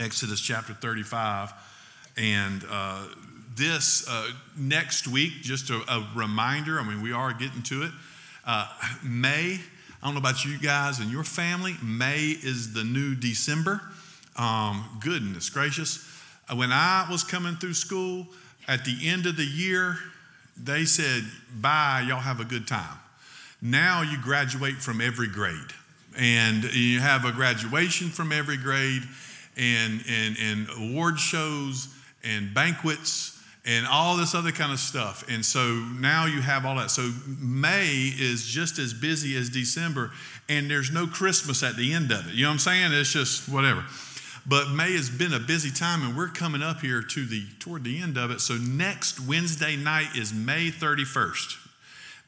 Exodus chapter 35. And uh, this uh, next week, just a, a, reminder, I mean, we are getting to it. Uh, May, I don't know about you guys and your family, May is the new December. Um, goodness gracious. Uh, when I was coming through school, at the end of the year, they said, Bye, y'all have a good time. Now you graduate from every grade, and you have a graduation from every grade, and, and, and award shows, and banquets, and all this other kind of stuff. And so now you have all that. So May is just as busy as December, and there's no Christmas at the end of it. You know what I'm saying? It's just whatever. But May has been a busy time, and we're coming up here to the toward the end of it. So next Wednesday night is May 31st.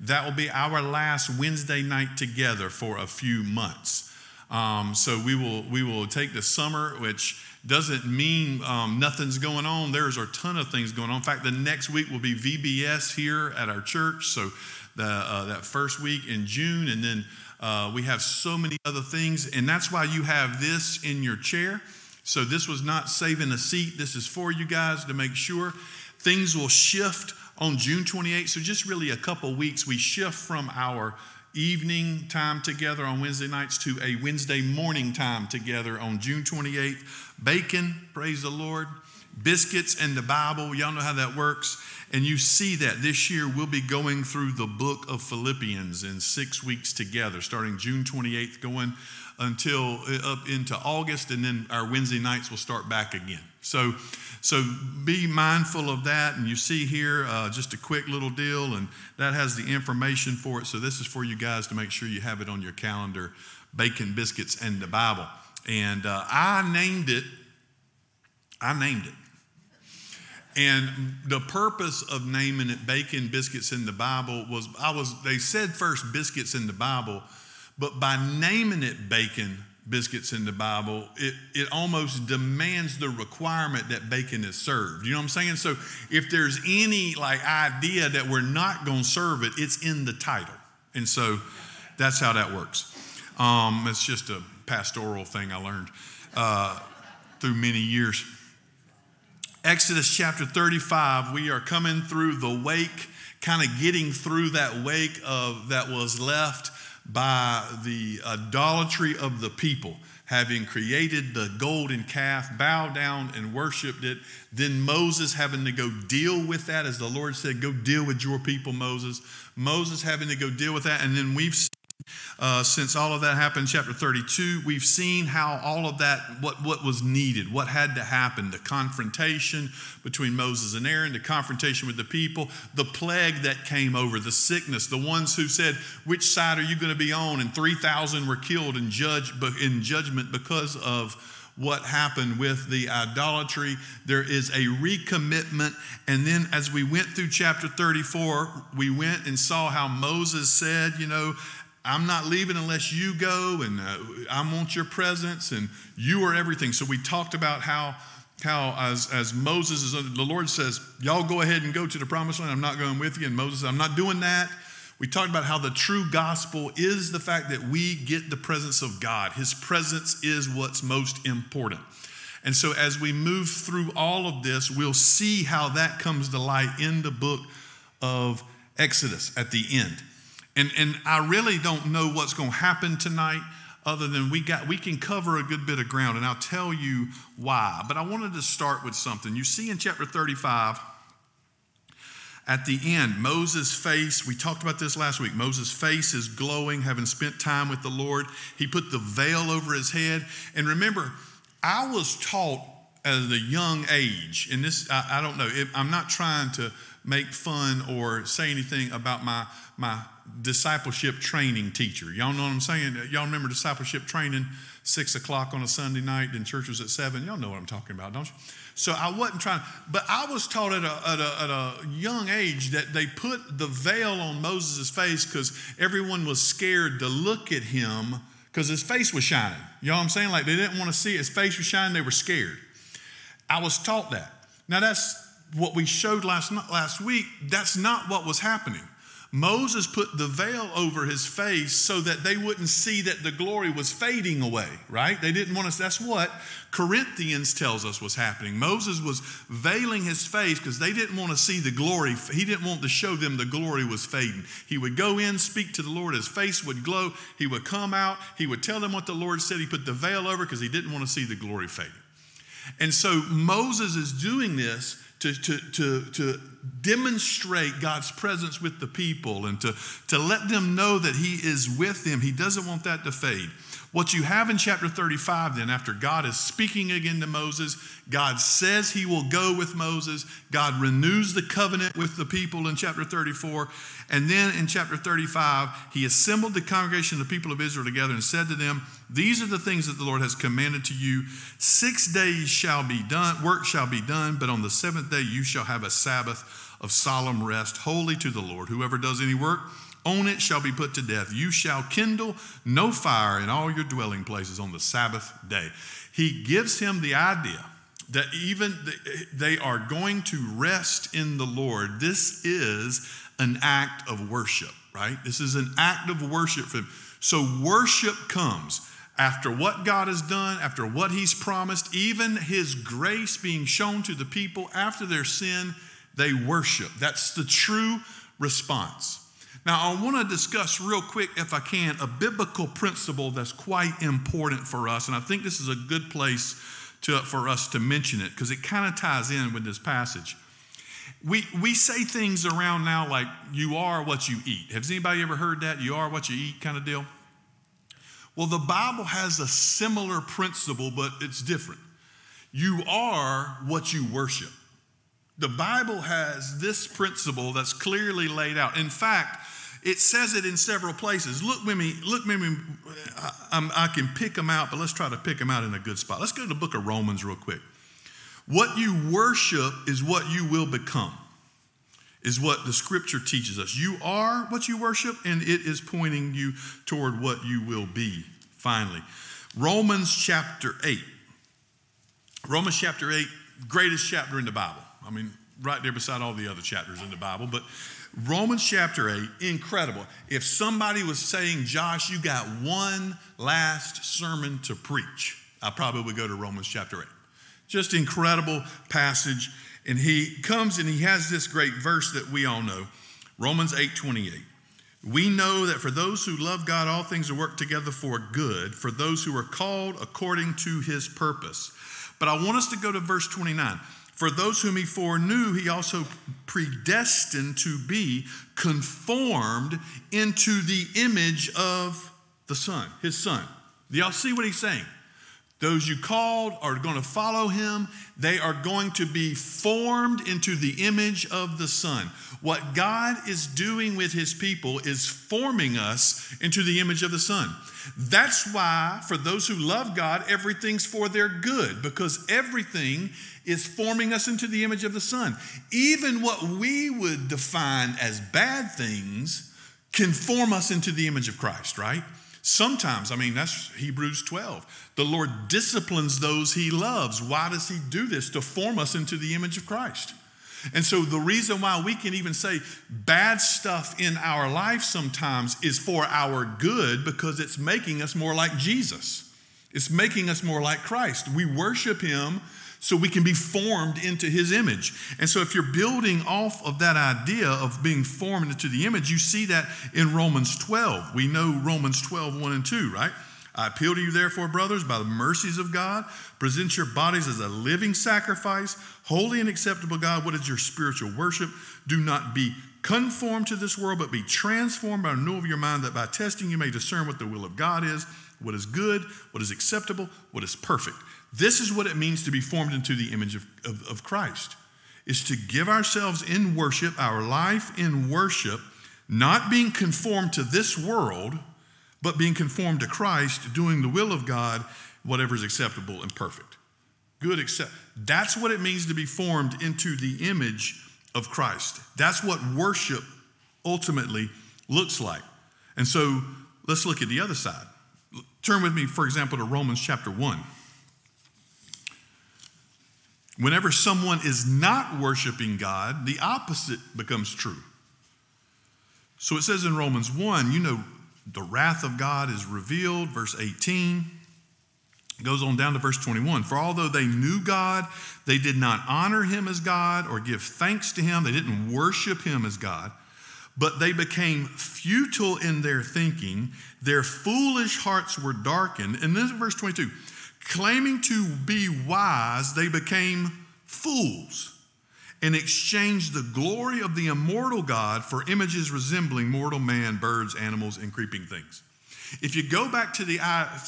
That will be our last Wednesday night together for a few months. Um, so we will we will take the summer, which doesn't mean um, nothing's going on. There's a ton of things going on. In fact, the next week will be VBS here at our church. So the, uh, that first week in June, and then uh, we have so many other things, and that's why you have this in your chair. So this was not saving a seat. This is for you guys to make sure things will shift on June 28th. So just really a couple weeks, we shift from our evening time together on Wednesday nights to a Wednesday morning time together on June 28th. Bacon, praise the Lord. Biscuits and the Bible, y'all know how that works. And you see that this year we'll be going through the book of Philippians in six weeks together, starting June 28th, going until uh, up into August, and then our Wednesday nights will start back again. So, so be mindful of that. And you see here uh, just a quick little deal, and that has the information for it. So this is for you guys to make sure you have it on your calendar: bacon, biscuits, and the Bible. And uh, I named it. I named it. And the purpose of naming it bacon, biscuits in the Bible was I was they said first biscuits in the Bible but by naming it bacon biscuits in the Bible, it, it almost demands the requirement that bacon is served. You know what I'm saying? So if there's any like idea that we're not going to serve it, it's in the title. And so that's how that works. Um, it's just a pastoral thing I learned uh, through many years. Exodus chapter 35, we are coming through the wake, kind of getting through that wake of that was left by the idolatry of the people, having created the golden calf, bowed down and worshiped it. Then Moses having to go deal with that, as the Lord said, Go deal with your people, Moses. Moses having to go deal with that. And then we've uh, since all of that happened, chapter 32, we've seen how all of that, what, what was needed, what had to happen, the confrontation between Moses and Aaron, the confrontation with the people, the plague that came over, the sickness, the ones who said, Which side are you going to be on? And 3,000 were killed in, judge, in judgment because of what happened with the idolatry. There is a recommitment. And then as we went through chapter 34, we went and saw how Moses said, you know, I'm not leaving unless you go, and uh, I want your presence, and you are everything. So we talked about how, how as, as Moses is, the Lord says, Y'all go ahead and go to the promised land. I'm not going with you. And Moses I'm not doing that. We talked about how the true gospel is the fact that we get the presence of God. His presence is what's most important. And so as we move through all of this, we'll see how that comes to light in the book of Exodus at the end. And, and I really don't know what's going to happen tonight other than we got we can cover a good bit of ground and I'll tell you why. But I wanted to start with something. You see in chapter 35 at the end, Moses' face, we talked about this last week. Moses' face is glowing, having spent time with the Lord. He put the veil over his head. And remember, I was taught at a young age, and this, I, I don't know, it, I'm not trying to make fun or say anything about my, my discipleship training teacher. Y'all know what I'm saying? Y'all remember discipleship training, six o'clock on a Sunday night, and church was at seven. Y'all know what I'm talking about, don't you? So I wasn't trying, but I was taught at a, at a, at a young age that they put the veil on Moses' face because everyone was scared to look at him because his face was shining. You know what I'm saying? Like they didn't want to see his face was shining, they were scared. I was taught that. Now that's what we showed last, last week. That's not what was happening. Moses put the veil over his face so that they wouldn't see that the glory was fading away, right? They didn't want us. That's what Corinthians tells us was happening. Moses was veiling his face because they didn't want to see the glory. He didn't want to show them the glory was fading. He would go in, speak to the Lord, his face would glow. He would come out, he would tell them what the Lord said. He put the veil over because he didn't want to see the glory fading. And so Moses is doing this to, to, to, to demonstrate God's presence with the people and to, to let them know that He is with them. He doesn't want that to fade. What you have in chapter 35, then, after God is speaking again to Moses, God says he will go with Moses. God renews the covenant with the people in chapter 34. And then in chapter 35, he assembled the congregation of the people of Israel together and said to them, These are the things that the Lord has commanded to you. Six days shall be done, work shall be done, but on the seventh day you shall have a Sabbath of solemn rest, holy to the Lord. Whoever does any work, on it shall be put to death. You shall kindle no fire in all your dwelling places on the Sabbath day. He gives him the idea that even they are going to rest in the Lord. This is an act of worship, right? This is an act of worship for him. So worship comes after what God has done, after what he's promised, even his grace being shown to the people after their sin, they worship. That's the true response. Now, I want to discuss real quick, if I can, a biblical principle that's quite important for us. And I think this is a good place to, for us to mention it because it kind of ties in with this passage. We, we say things around now like, you are what you eat. Has anybody ever heard that? You are what you eat kind of deal? Well, the Bible has a similar principle, but it's different. You are what you worship. The Bible has this principle that's clearly laid out. In fact, it says it in several places. Look with me, look with me. I, I can pick them out, but let's try to pick them out in a good spot. Let's go to the book of Romans real quick. What you worship is what you will become, is what the scripture teaches us. You are what you worship, and it is pointing you toward what you will be finally. Romans chapter 8. Romans chapter 8, greatest chapter in the Bible. I mean, right there beside all the other chapters in the Bible. But Romans chapter 8, incredible. If somebody was saying, Josh, you got one last sermon to preach, I probably would go to Romans chapter 8. Just incredible passage. And he comes and he has this great verse that we all know Romans 8 28. We know that for those who love God, all things are work together for good, for those who are called according to his purpose. But I want us to go to verse 29. For those whom he foreknew, he also predestined to be conformed into the image of the Son, his Son. Y'all see what he's saying? Those you called are going to follow him. They are going to be formed into the image of the Son. What God is doing with his people is forming us into the image of the Son. That's why, for those who love God, everything's for their good because everything is forming us into the image of the Son. Even what we would define as bad things can form us into the image of Christ, right? Sometimes, I mean, that's Hebrews 12. The Lord disciplines those he loves. Why does he do this? To form us into the image of Christ. And so, the reason why we can even say bad stuff in our life sometimes is for our good because it's making us more like Jesus. It's making us more like Christ. We worship him so we can be formed into his image. And so, if you're building off of that idea of being formed into the image, you see that in Romans 12. We know Romans 12, 1 and 2, right? I appeal to you, therefore, brothers, by the mercies of God, present your bodies as a living sacrifice, holy and acceptable God. What is your spiritual worship? Do not be conformed to this world, but be transformed by the renewal of your mind, that by testing you may discern what the will of God is, what is good, what is acceptable, what is perfect. This is what it means to be formed into the image of, of, of Christ, is to give ourselves in worship, our life in worship, not being conformed to this world, but being conformed to Christ, doing the will of God, whatever is acceptable and perfect. Good, accept. That's what it means to be formed into the image of Christ. That's what worship ultimately looks like. And so let's look at the other side. Turn with me, for example, to Romans chapter 1. Whenever someone is not worshiping God, the opposite becomes true. So it says in Romans 1, you know, the wrath of God is revealed, verse 18. It goes on down to verse 21. For although they knew God, they did not honor him as God or give thanks to him. They didn't worship him as God, but they became futile in their thinking. Their foolish hearts were darkened. And then verse 22 claiming to be wise, they became fools and exchanged the glory of the immortal God for images resembling mortal man, birds, animals, and creeping things. If you go back to the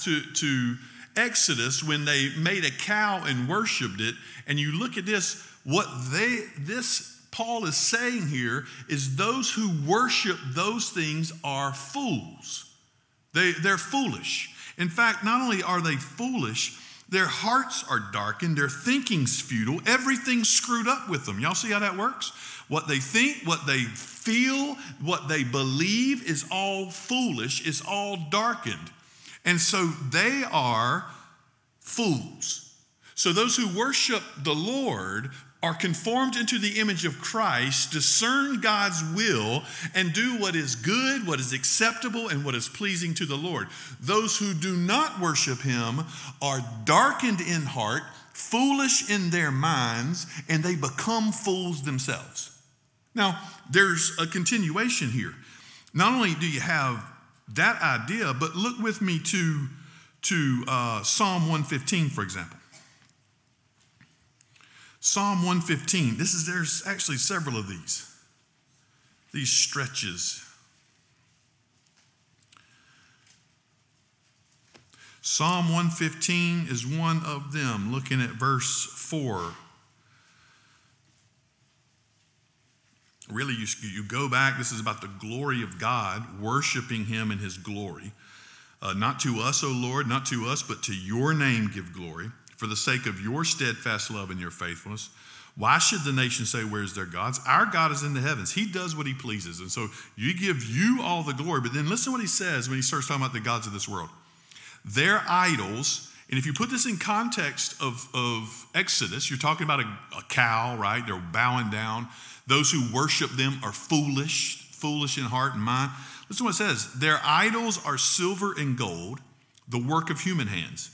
to, to Exodus when they made a cow and worshiped it, and you look at this, what they this Paul is saying here is those who worship those things are fools. They, they're foolish. In fact, not only are they foolish, their hearts are darkened, their thinking's futile, everything's screwed up with them. Y'all see how that works? What they think, what they feel, what they believe is all foolish, is all darkened. And so they are fools. So those who worship the Lord are conformed into the image of Christ, discern God's will, and do what is good, what is acceptable, and what is pleasing to the Lord. Those who do not worship Him are darkened in heart, foolish in their minds, and they become fools themselves. Now, there's a continuation here. Not only do you have that idea, but look with me to, to uh, Psalm 115, for example. Psalm 115. This is there's actually several of these. These stretches. Psalm 115 is one of them, looking at verse 4. Really, you, you go back, this is about the glory of God, worshiping Him in His glory. Uh, not to us, O Lord, not to us, but to your name give glory for the sake of your steadfast love and your faithfulness. Why should the nation say, Where's their gods? Our God is in the heavens. He does what he pleases. And so you give you all the glory. But then listen to what he says when he starts talking about the gods of this world. Their idols, and if you put this in context of, of Exodus, you're talking about a, a cow, right? They're bowing down. Those who worship them are foolish, foolish in heart and mind. Listen to what it says. Their idols are silver and gold, the work of human hands.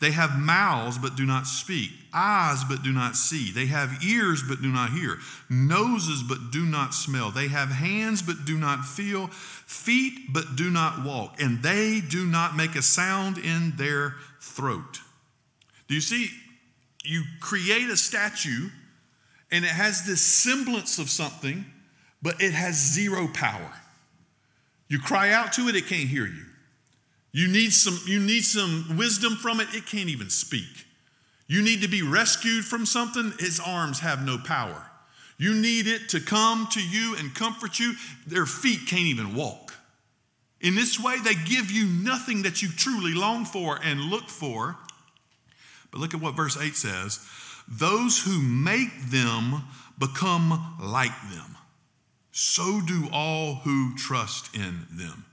They have mouths but do not speak, eyes but do not see. They have ears but do not hear, noses but do not smell. They have hands but do not feel, feet but do not walk, and they do not make a sound in their throat. Do you see? You create a statue and it has this semblance of something, but it has zero power. You cry out to it, it can't hear you. You need some, you need some wisdom from it, it can't even speak. You need to be rescued from something, its arms have no power. You need it to come to you and comfort you, their feet can't even walk. In this way, they give you nothing that you truly long for and look for. But look at what verse 8 says those who make them become like them. So do all who trust in them.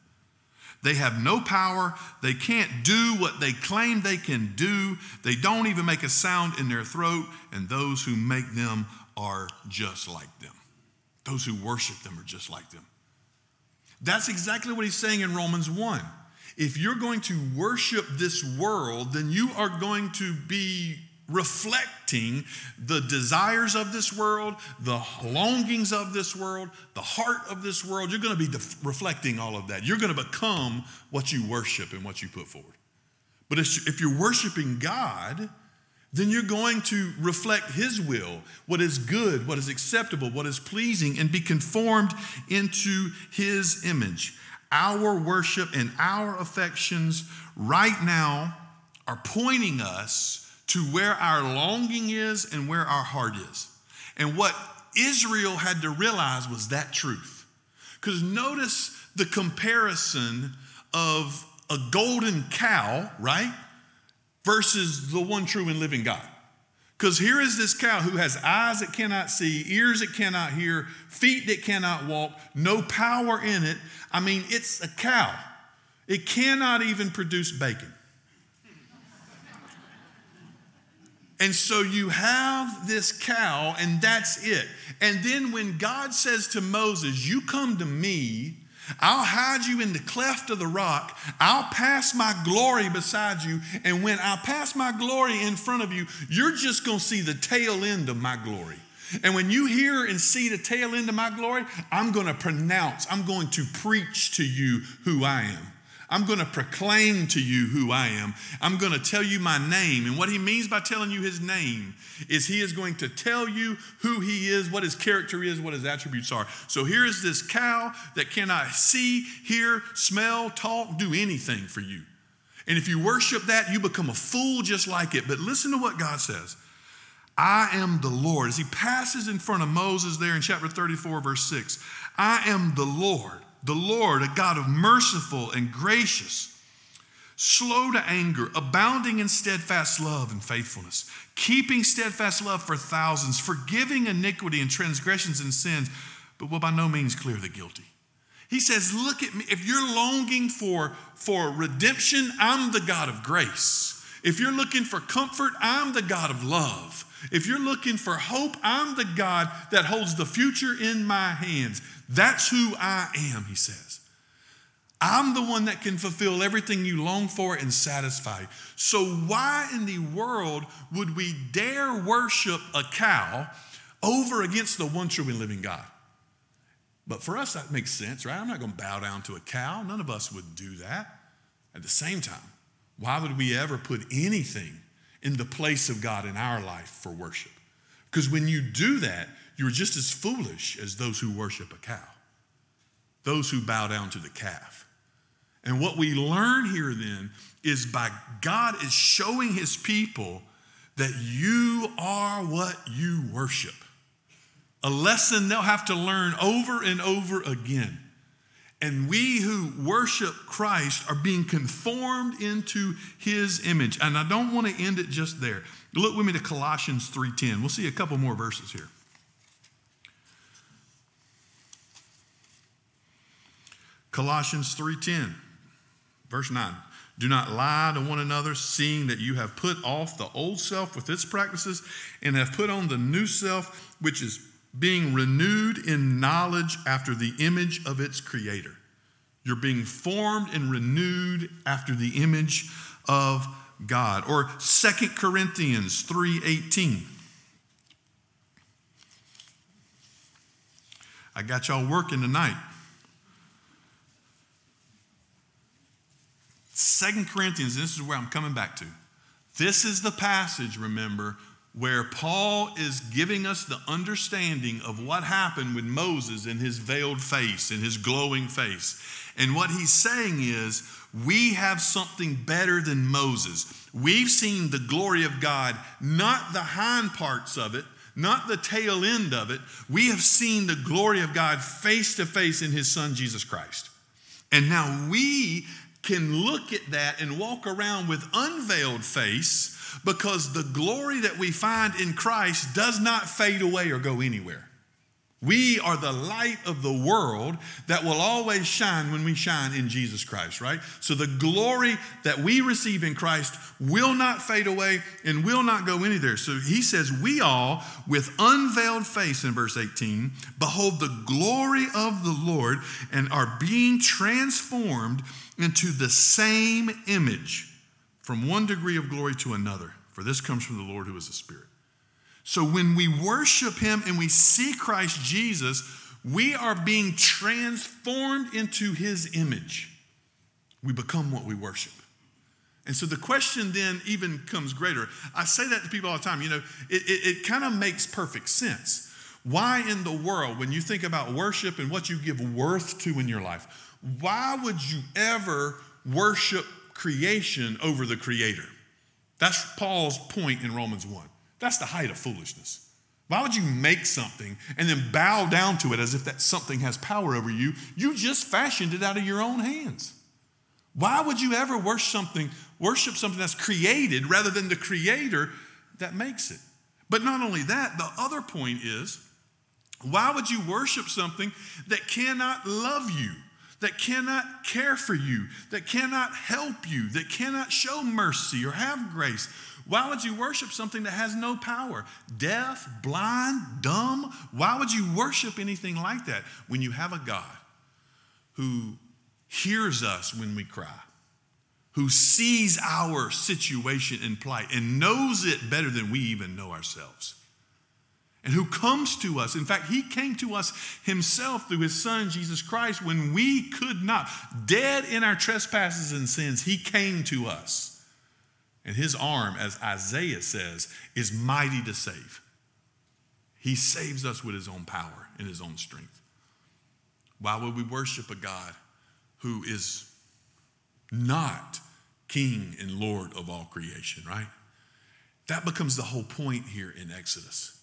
They have no power. They can't do what they claim they can do. They don't even make a sound in their throat. And those who make them are just like them. Those who worship them are just like them. That's exactly what he's saying in Romans 1. If you're going to worship this world, then you are going to be reflecting the desires of this world, the longings of this world, the heart of this world. You're going to be def- reflecting all of that. You're going to become what you worship and what you put forward. But if you're worshiping God, then you're going to reflect His will, what is good, what is acceptable, what is pleasing, and be conformed into His image. Our worship and our affections right now are pointing us to where our longing is and where our heart is. And what Israel had to realize was that truth. Because notice the comparison of a golden cow, right, versus the one true and living God. Because here is this cow who has eyes that cannot see, ears that cannot hear, feet that cannot walk, no power in it. I mean, it's a cow. It cannot even produce bacon. And so you have this cow, and that's it. And then when God says to Moses, You come to me I'll hide you in the cleft of the rock. I'll pass my glory beside you. And when I pass my glory in front of you, you're just to see the tail end of my glory. And when you hear and see the tail end of my glory, I'm to pronounce, I'm going to preach to you who I am. I'm going to proclaim to you who I am. I'm going to tell you my name. And what he means by telling you his name is he is going to tell you who he is, what his character is, what his attributes are. So here is this cow that cannot see, hear, smell, talk, do anything for you. And if you worship that, you become a fool just like it. But listen to what God says. I am the Lord. As he passes in front of Moses there in chapter 34, verse 6, I am the Lord the Lord, a God of merciful and gracious, slow to anger, abounding in steadfast love and faithfulness, keeping steadfast love for thousands, forgiving iniquity and transgressions and sins, but will by no means clear the guilty. He says, Look at me. If you're longing for, for redemption, I'm the God of grace. If you're looking for comfort, I'm the God of love. If you're looking for hope, I'm the God that holds the future in my hands. That's who I am, he says. I'm the one that can fulfill everything you long for and satisfy. So, why in the world would we dare worship a cow over against the one true and living God? But for us, that makes sense, right? I'm not going to bow down to a cow. None of us would do that. At the same time, why would we ever put anything in the place of God in our life for worship? Because when you do that, you're just as foolish as those who worship a cow, those who bow down to the calf. And what we learn here then is by God is showing his people that you are what you worship. A lesson they'll have to learn over and over again. And we who worship Christ are being conformed into his image. And I don't want to end it just there. Look with me to Colossians 3:10. We'll see a couple more verses here. Colossians 3:10 verse 9 do not lie to one another seeing that you have put off the old self with its practices and have put on the new self which is being renewed in knowledge after the image of its creator. You're being formed and renewed after the image of God. Or Second Corinthians 3:18 I got y'all working tonight Second Corinthians, this is where I'm coming back to. This is the passage, remember, where Paul is giving us the understanding of what happened with Moses and his veiled face and his glowing face. And what he's saying is, we have something better than Moses. We've seen the glory of God, not the hind parts of it, not the tail end of it. We have seen the glory of God face to face in his son, Jesus Christ. And now we can look at that and walk around with unveiled face because the glory that we find in Christ does not fade away or go anywhere. We are the light of the world that will always shine when we shine in Jesus Christ, right? So the glory that we receive in Christ will not fade away and will not go anywhere. So he says, We all, with unveiled face in verse 18, behold the glory of the Lord and are being transformed into the same image from one degree of glory to another. For this comes from the Lord who is the Spirit. So when we worship Him and we see Christ Jesus, we are being transformed into His image. We become what we worship. And so the question then even comes greater. I say that to people all the time. You know, it, it, it kind of makes perfect sense. Why in the world, when you think about worship and what you give worth to in your life, why would you ever worship creation over the creator? That's Paul's point in Romans 1. That's the height of foolishness. Why would you make something and then bow down to it as if that something has power over you? You just fashioned it out of your own hands. Why would you ever worship something, worship something that's created rather than the creator that makes it? But not only that, the other point is why would you worship something that cannot love you? that cannot care for you, that cannot help you, that cannot show mercy or have grace? Why would you worship something that has no power? Deaf, blind, dumb? Why would you worship anything like that when you have a God who hears us when we cry, who sees our situation and plight and knows it better than we even know ourselves and who comes to us. In fact, he came to us himself through his son, Jesus Christ, when we could not. Dead in our trespasses and sins, he came to us. And his arm, as Isaiah says, is mighty to save. He saves us with his own power and his own strength. Why would we worship a God who is not king and lord of all creation, right? That becomes the whole point here in Exodus.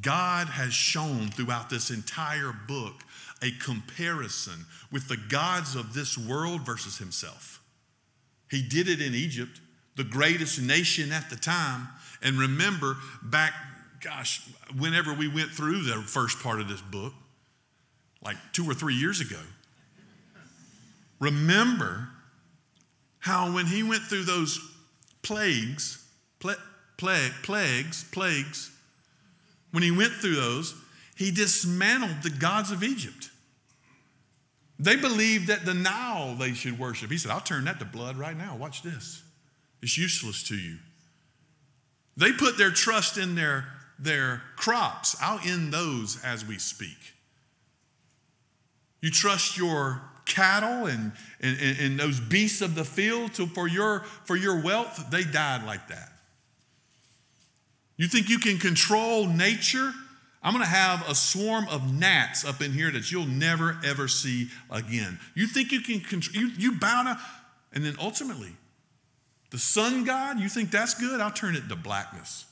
God has shown throughout this entire book a comparison with the gods of this world versus himself. He did it in Egypt, the greatest nation at the time. And remember, back, gosh, whenever we went through the first part of this book, like two or three years ago, remember how when he went through those plagues, plague, plagues, plagues, when he went through those, he dismantled the gods of Egypt. They believed that the Nile they should worship. He said, I'll turn that to blood right now. Watch this. It's useless to you. They put their trust in their, their crops. I'll end those as we speak. You trust your cattle and, and, and those beasts of the field to, for, your, for your wealth, they died like that. You think you can control nature? I'm going to have a swarm of gnats up in here that you'll never ever see again. You think you can control, you, you bow down, and then ultimately, the sun god, you think that's good? I'll turn it to blackness.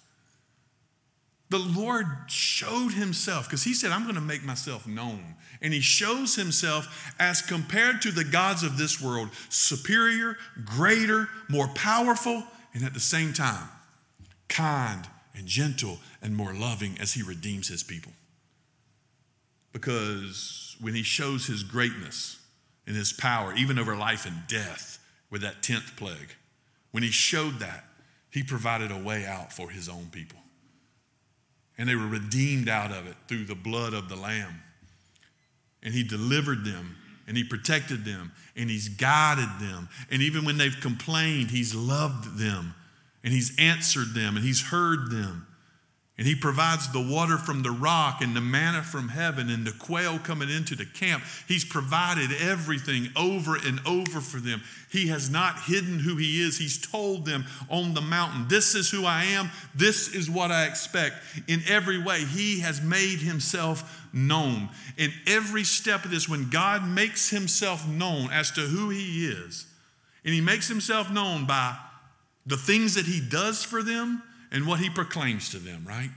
The Lord showed himself because he said, I'm going to make myself known. And he shows himself as compared to the gods of this world, superior, greater, more powerful, and at the same time, kind and gentle and more loving as he redeems his people. Because when he shows his greatness and his power, even over life and death, with that 10th plague, when he showed that, he provided a way out for his own people. And they were redeemed out of it through the blood of the Lamb. And he delivered them and he protected them and he's guided them. And even when they've complained, he's loved them and he's answered them and he's heard them. And he provides the water from the rock and the manna from heaven and the quail coming into the camp. He's provided everything over and over for them. He has not hidden who he is. He's told them on the mountain, This is who I am. This is what I expect. In every way, he has made himself known. In every step of this, when God makes himself known as to who he is, and he makes himself known by the things that he does for them and what he proclaims to them, right?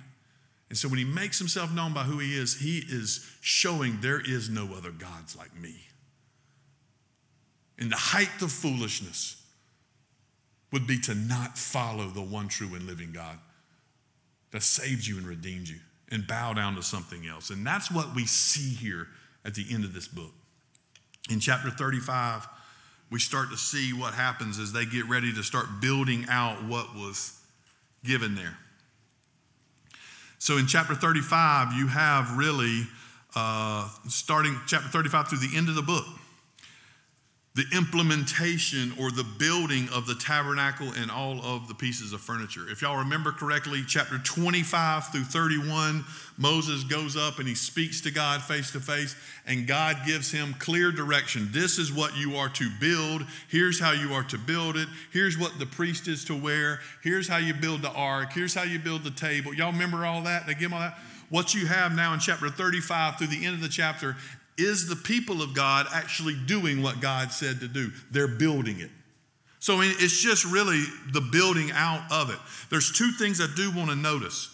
And so when he makes himself known by who he is, he is showing there is no other gods like me. And the height of foolishness would be to not follow the one true and living God that saved you and redeemed you and bow down to something else. And that's what we see here at the end of this book. In chapter 35, we start to see what happens as they get ready to start building out what was given there. So in chapter 35, you have really, uh, starting chapter 35 through the end of the book, the implementation or the building of the tabernacle and all of the pieces of furniture. If y'all remember correctly, chapter 25 through 31, Moses goes up and he speaks to God face to face, and God gives him clear direction. This is what you are to build. Here's how you are to build it. Here's what the priest is to wear. Here's how you build the ark. Here's how you build the table. Y'all remember all that? They give him all that what you have now in chapter 35 through the end of the chapter is the people of God actually doing what God said to do? They're building it. So it's just really the building out of it. There's two things I do want to notice.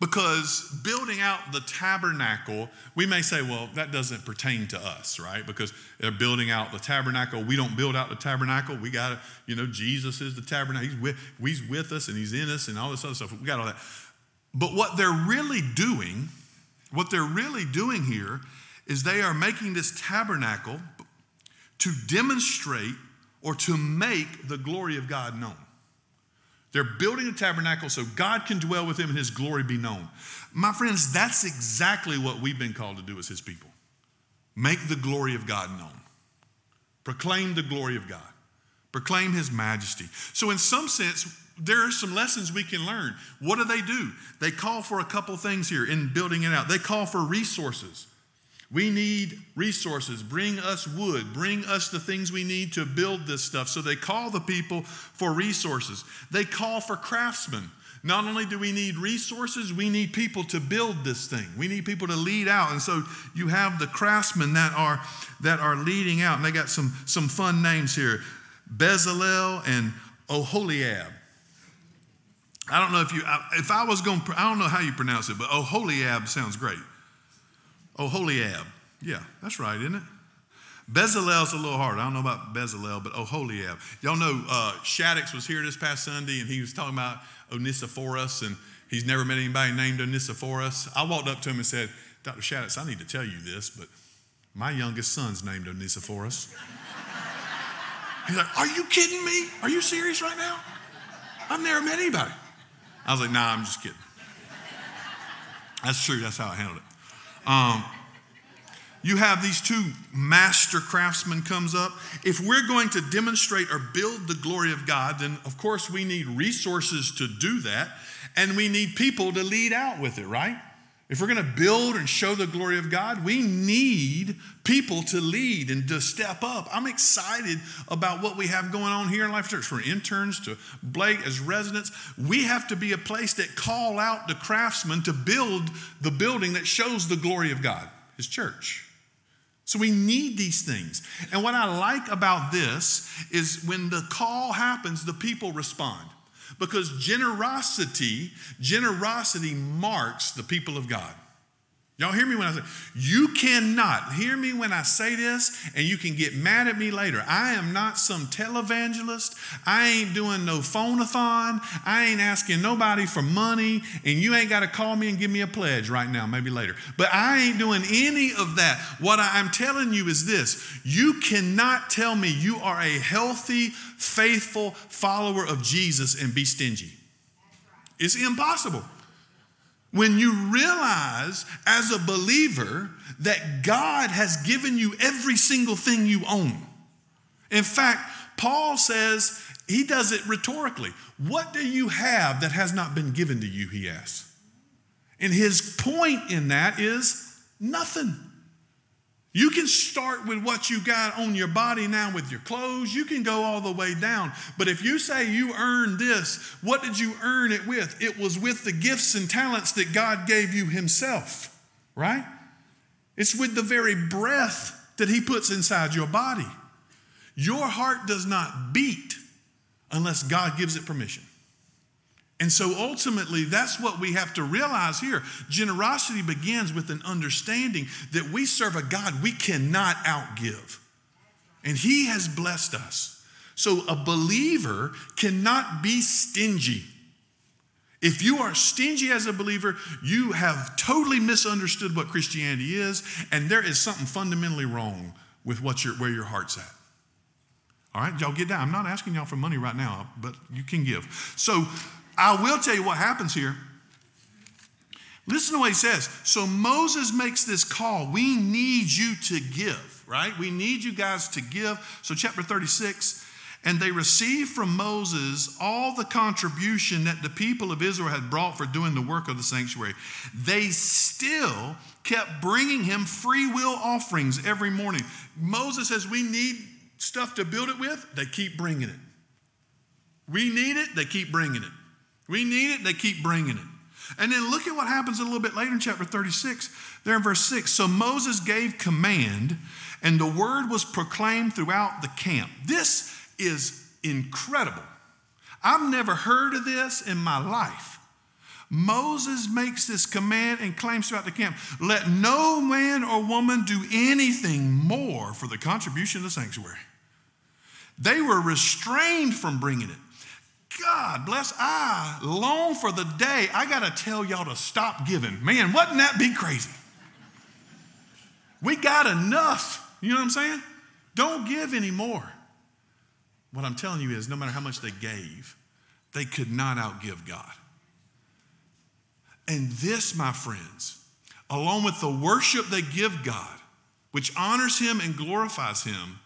Because building out the tabernacle, we may say, well, that doesn't pertain to us, right? Because they're building out the tabernacle. We don't build out the tabernacle. We got to, you know, Jesus is the tabernacle. He's with, he's with us and he's in us and all this other stuff. We got all that. But what they're really doing, what they're really doing here is they are making this tabernacle to demonstrate or to make the glory of God known. They're building a tabernacle so God can dwell with them and his glory be known. My friends, that's exactly what we've been called to do as his people make the glory of God known. Proclaim the glory of God. Proclaim his majesty. So, in some sense, there are some lessons we can learn. What do they do? They call for a couple things here in building it out. They call for resources. We need resources. Bring us wood. Bring us the things we need to build this stuff. So they call the people for resources. They call for craftsmen. Not only do we need resources, we need people to build this thing. We need people to lead out. And so you have the craftsmen that are that are leading out. And they got some, some fun names here. Bezalel and Oholiab. I don't know if you if I was going to, I don't know how you pronounce it, but Oholiab sounds great. Oholiab. Yeah, that's right, isn't it? Bezalel's a little hard. I don't know about Bezalel, but Oholiab. Y'all know uh, Shaddix was here this past Sunday, and he was talking about Onesiphorus, and he's never met anybody named Onesiphorus. I walked up to him and said, Dr. Shaddix, I need to tell you this, but my youngest son's named Onesiphorus. He's like, Are you kidding me? Are you serious right now? I've never met anybody. I was like, Nah, I'm just kidding. That's true. That's how I handled it. Um, you have these two master craftsmen comes up. If we're going to demonstrate or build the glory of god then of course we need resources to do that and we need people to lead out with it right if we're going to build and show the glory of god we need people to lead and to step up i'm excited about what we have going on here in life church from interns to blake as residents we have to be a place that call out the craftsmen to build the building that shows the glory of god his church so we need these things. And what I like about this is when the call happens, the people respond. Because generosity, generosity marks the people of God. Y'all hear me when I say, you cannot hear me when I say this, and you can get mad at me later. I am not some televangelist. I ain't doing no phonathon. I ain't asking nobody for money, and you ain't got to call me and give me a pledge right now, maybe later. But I ain't doing any of that. What I'm telling you is this you cannot tell me you are a healthy, faithful follower of Jesus and be stingy. It's impossible. When you realize as a believer that God has given you every single thing you own. In fact, Paul says, he does it rhetorically. What do you have that has not been given to you? He asks. And his point in that is nothing. You can start with what you got on your body now with your clothes. You can go all the way down. But if you say you earned this, what did you earn it with? It was with the gifts and talents that God gave you Himself, right? It's with the very breath that He puts inside your body. Your heart does not beat unless God gives it permission. And so ultimately, that's what we have to realize here. Generosity begins with an understanding that we serve a God we cannot outgive. And He has blessed us. So a believer cannot be stingy. If you are stingy as a believer, you have totally misunderstood what Christianity is, and there is something fundamentally wrong with what your, where your heart's at. All right, y'all get down. I'm not asking y'all for money right now, but you can give. So I will tell you what happens here. Listen to what he says. So Moses makes this call. We need you to give, right? We need you guys to give. So, chapter 36, and they received from Moses all the contribution that the people of Israel had brought for doing the work of the sanctuary. They still kept bringing him free will offerings every morning. Moses says, We need stuff to build it with. They keep bringing it. We need it. They keep bringing it. We need it, they keep bringing it. And then look at what happens a little bit later in chapter 36, there in verse 6. So Moses gave command, and the word was proclaimed throughout the camp. This is incredible. I've never heard of this in my life. Moses makes this command and claims throughout the camp let no man or woman do anything more for the contribution of the sanctuary. They were restrained from bringing it. God bless, I long for the day I got to tell y'all to stop giving. Man, wouldn't that be crazy? We got enough. You know what I'm saying? Don't give anymore. What I'm telling you is no matter how much they gave, they could not outgive God. And this, my friends, along with the worship they give God, which honors Him and glorifies Him,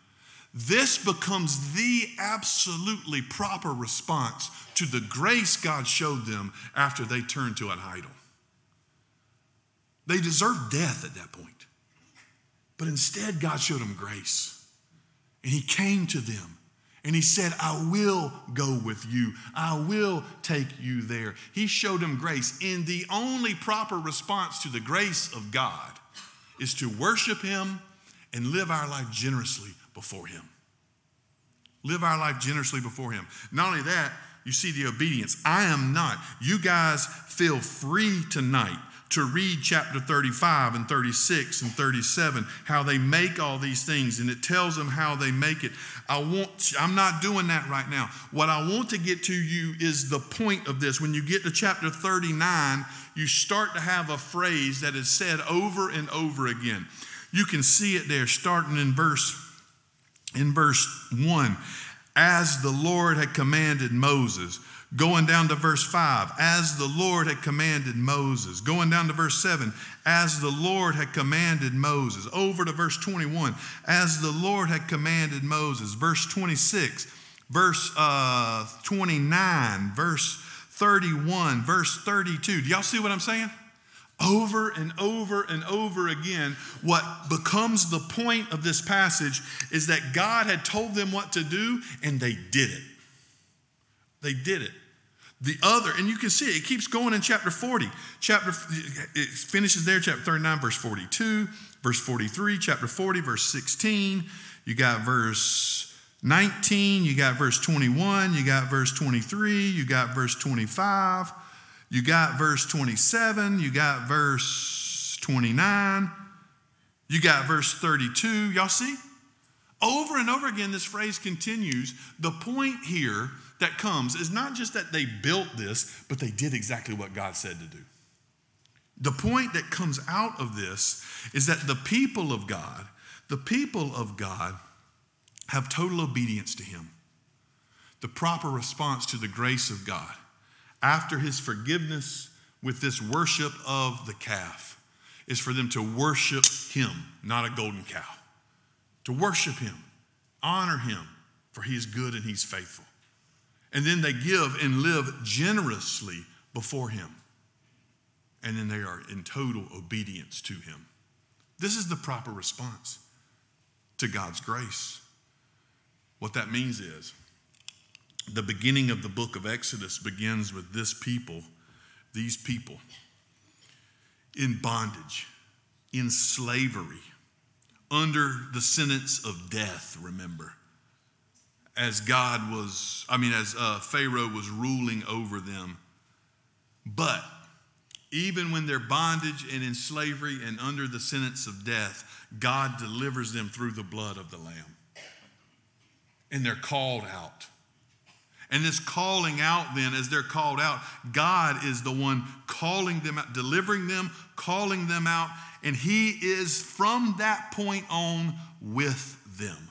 this becomes the absolutely proper response to the grace God showed them after they turned to an idol. They deserved death at that point. But instead, God showed them grace. And He came to them and He said, I will go with you. I will take you there. He showed them grace. And the only proper response to the grace of God is to worship Him and live our life generously before Him. Live our life generously before Him. Not only that, you see the obedience. I am not. You guys feel free tonight to read chapter 35 and 36 and 37 how they make all these things and it tells them how they make it i want i'm not doing that right now what i want to get to you is the point of this when you get to chapter 39 you start to have a phrase that is said over and over again you can see it there starting in verse in verse 1 as the lord had commanded moses Going down to verse 5, as the Lord had commanded Moses. Going down to verse 7, as the Lord had commanded Moses. Over to verse 21, as the Lord had commanded Moses. Verse 26, verse uh, 29, verse 31, verse 32. Do y'all see what I'm saying? Over and over and over again, what becomes the point of this passage is that God had told them what to do and they did it. They did it. The other, and you can see it, keeps going in chapter 40. Chapter it finishes there, chapter 39, verse 42, verse 43, chapter 40, verse 16. You got verse 19, you got verse 21, you got verse 23, you got verse 25, you got verse 27, you got verse 29, you got verse 32. Y'all see? Over and over again, this phrase continues. The point here that comes is not just that they built this, but they did exactly what God said to do. The point that comes out of this is that the people of God, the people of God, have total obedience to Him. The proper response to the grace of God after His forgiveness with this worship of the calf is for them to worship Him, not a golden cow. To worship Him, honor Him, for He is good and He's faithful. And then they give and live generously before Him. And then they are in total obedience to Him. This is the proper response to God's grace. What that means is the beginning of the book of Exodus begins with this people, these people in bondage, in slavery, under the sentence of death, remember as God was, I mean, as uh, Pharaoh was ruling over them. But even when they're bondage and in slavery and under the sentence of death, God delivers them through the blood of the Lamb. And they're called out. And this calling out, then, as they're called out, God is the one calling them out, delivering them, calling them out, and He is from that point on with them.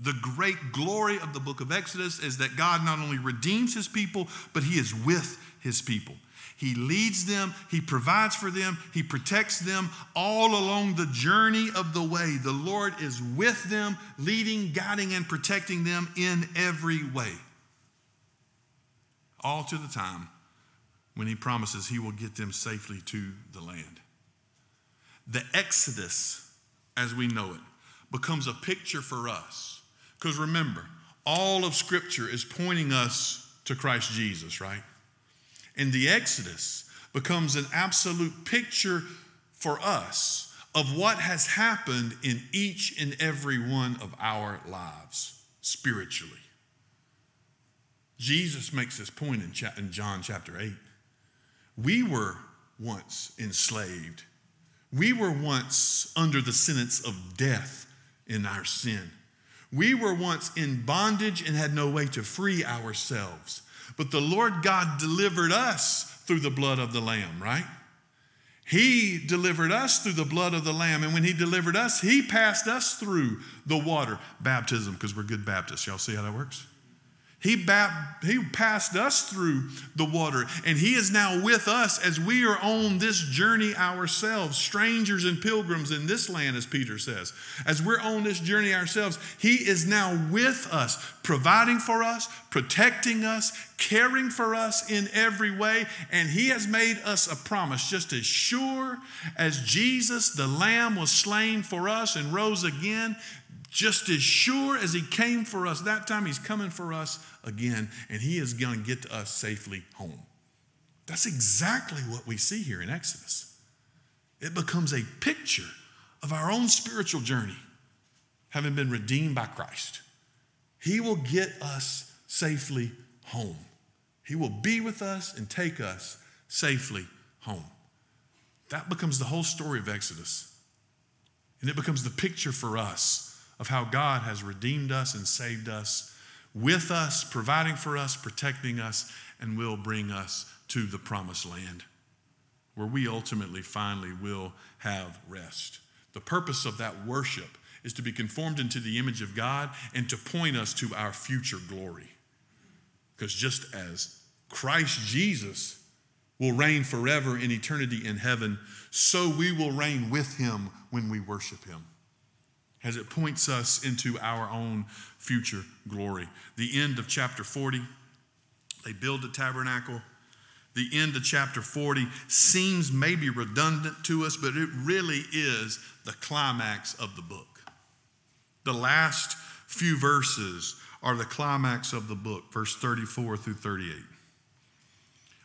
The great glory of the book of Exodus is that God not only redeems his people, but he is with his people. He leads them, He provides for them, He protects them all along the journey of the way. The Lord is with them, leading, guiding, and protecting them in every way. All to the time when He promises He will get them safely to the land. The Exodus, as we know it, becomes a picture for us because remember, all of Scripture is pointing us to Christ Jesus, right? And the Exodus becomes an absolute picture for us of what has happened in each and every one of our lives spiritually. Jesus makes this point in, John chapter 8. We were once enslaved, we were once under the sentence of death in our sin. We were once in bondage and had no way to free ourselves. But the Lord God delivered us through the blood of the Lamb, right? He delivered us through the blood of the Lamb. And when He delivered us, He passed us through the water baptism because we're good Baptists. Y'all see how that works? He, he passed us through the water, and He is now with us as we are on this journey ourselves, strangers and pilgrims in this land, as Peter says. As we're on this journey ourselves, He is now with us, providing for us, protecting us, caring for us in every way, and He has made us a promise just as sure as Jesus, the Lamb, was slain for us and rose again. Just as sure as he came for us that time, he's coming for us again, and he is going to get to us safely home. That's exactly what we see here in Exodus. It becomes a picture of our own spiritual journey, having been redeemed by Christ. He will get us safely home. He will be with us and take us safely home. That becomes the whole story of Exodus. And it becomes the picture for us of how God has redeemed us and saved us, with us, providing for us, protecting us, and will bring us to the promised land where we ultimately, finally, will have rest. The purpose of that worship is to be conformed into the image of God and to point us to our future glory. Because just as Christ Jesus will reign forever in eternity in heaven, so we will reign with him when we worship him as it points us into our own future glory. The end of chapter 40, they build the tabernacle. The end of chapter 40 seems maybe redundant to us, but it really is the climax of the book. The last few verses are the climax of the book, verse 34 through 38.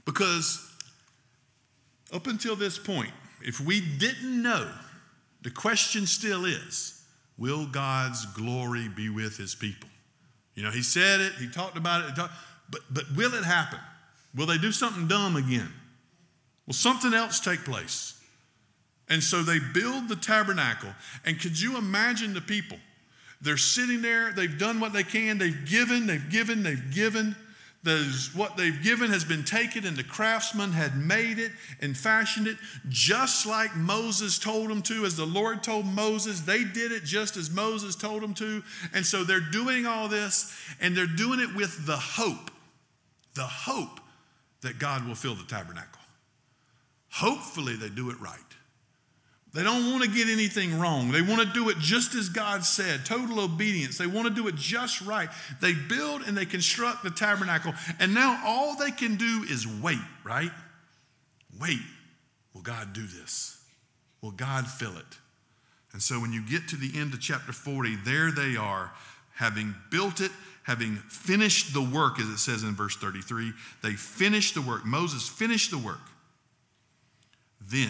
Because up until this point, if we didn't know, the question still is Will God's glory be with his people? You know, he said it, he talked about it, talked, but, but will it happen? Will they do something dumb again? Will something else take place? And so they build the tabernacle. And could you imagine the people? They're sitting there, they've done what they can, they've given, they've given, they've given. Those, what they've given has been taken, and the craftsman had made it and fashioned it just like Moses told them to, as the Lord told Moses. They did it just as Moses told them to. And so they're doing all this, and they're doing it with the hope, the hope that God will fill the tabernacle. Hopefully, they do it right. They don't want to get anything wrong. They want to do it just as God said, total obedience. They want to do it just right. They build and they construct the tabernacle, and now all they can do is wait, right? Wait. Will God do this? Will God fill it? And so when you get to the end of chapter 40, there they are, having built it, having finished the work, as it says in verse 33. They finished the work. Moses finished the work. Then,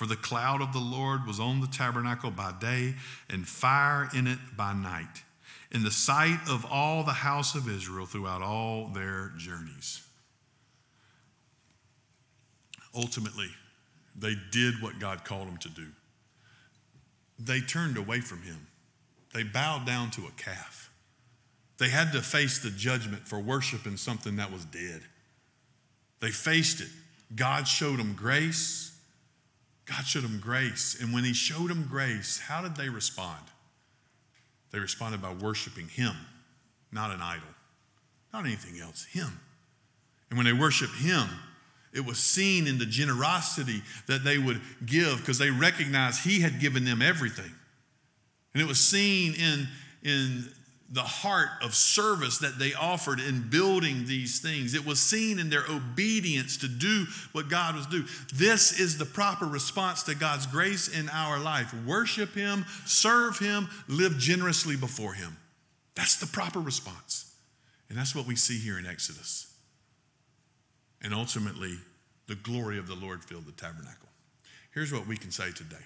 For the cloud of the Lord was on the tabernacle by day, and fire in it by night, in the sight of all the house of Israel throughout all their journeys. Ultimately, they did what God called them to do. They turned away from Him, they bowed down to a calf. They had to face the judgment for worshiping something that was dead. They faced it. God showed them grace. God showed them grace. And when He showed them grace, how did they respond? They responded by worshiping Him, not an idol, not anything else, Him. And when they worshiped Him, it was seen in the generosity that they would give because they recognized He had given them everything. And it was seen in, in the heart of service that they offered in building these things. It was seen in their obedience to do what God was doing. This is the proper response to God's grace in our life. Worship Him, serve Him, live generously before Him. That's the proper response. And that's what we see here in Exodus. And ultimately, the glory of the Lord filled the tabernacle. Here's what we can say today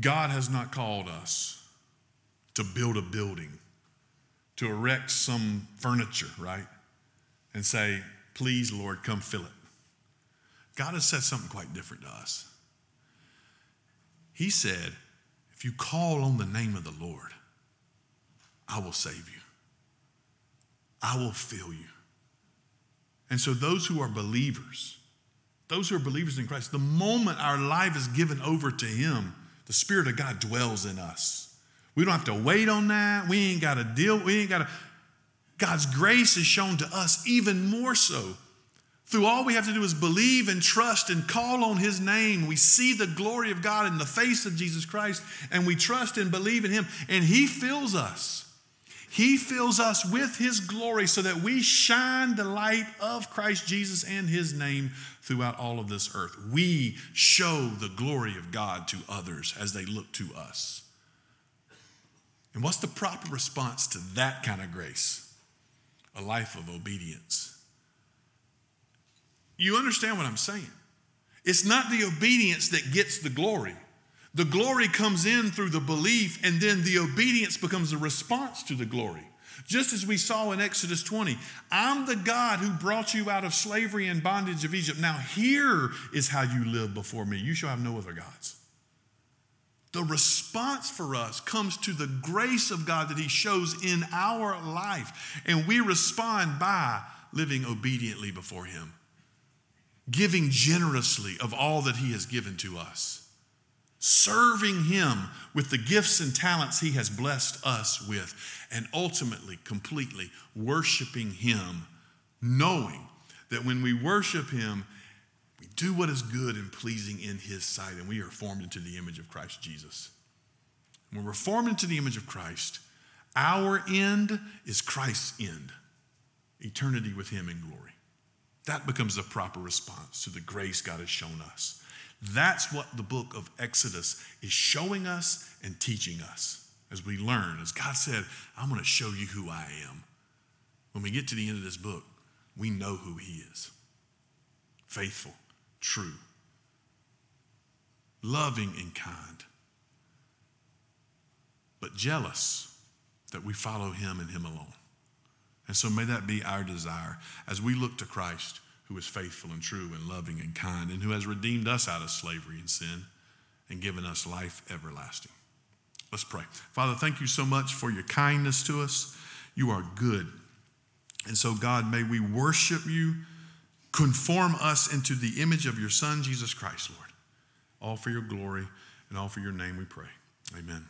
God has not called us to build a building, to erect some furniture, right? and say, Please, Lord, come fill it. God has said something quite different to us. He said, If you call on the name of the Lord, I will save you, I will fill you. And so, those who are believers, those who are believers in Christ, the moment our life is given over to Him, the Spirit of God dwells in us. We don't have to wait on that. We ain't got to deal, we ain't got to. God's grace is shown to us even more so through all we have to do is believe and trust and call on His name. We see the glory of God in the face of Jesus Christ and we trust and believe in Him, and He fills us. He fills us with His glory so that we shine the light of Christ Jesus and His name throughout all of this earth. We show the glory of God to others as they look to us. And what's the proper response to that kind of grace? A life of obedience you understand what I'm saying? It's not the obedience that gets the glory. The glory comes in through the belief, and then the obedience becomes a response to the glory. Just as we saw in Exodus 20, I'm the God who brought you out of slavery and bondage of Egypt. Now, here is how you live before me. You shall have no other gods. The response for us comes to the grace of God that He shows in our life, and we respond by living obediently before Him giving generously of all that He has given to us, serving Him with the gifts and talents He has blessed us with, and ultimately, completely worshiping Him, knowing that when we worship Him, do what is good and pleasing in His sight, and we are formed into the image of Christ Jesus. When we're formed into the image of Christ, our end is Christ's end eternity with Him in glory. That becomes the proper response to the grace God has shown us. That's what the book of Exodus is showing us and teaching us as we learn. As God said, I'm going to show you who I am. When we get to the end of this book, we know who He is faithful, true, loving, and kind, but jealous that we follow Him and Him alone. And so may that be our desire as we look to Christ, who is faithful and true and loving and kind, and who has redeemed us out of slavery and sin and given us life everlasting. Let's pray. Father, thank you so much for your kindness to us. You are good. And so, God, may we worship you, conform us into the image of your Son, Jesus Christ, Lord. All for your glory and all for your name we pray. Amen.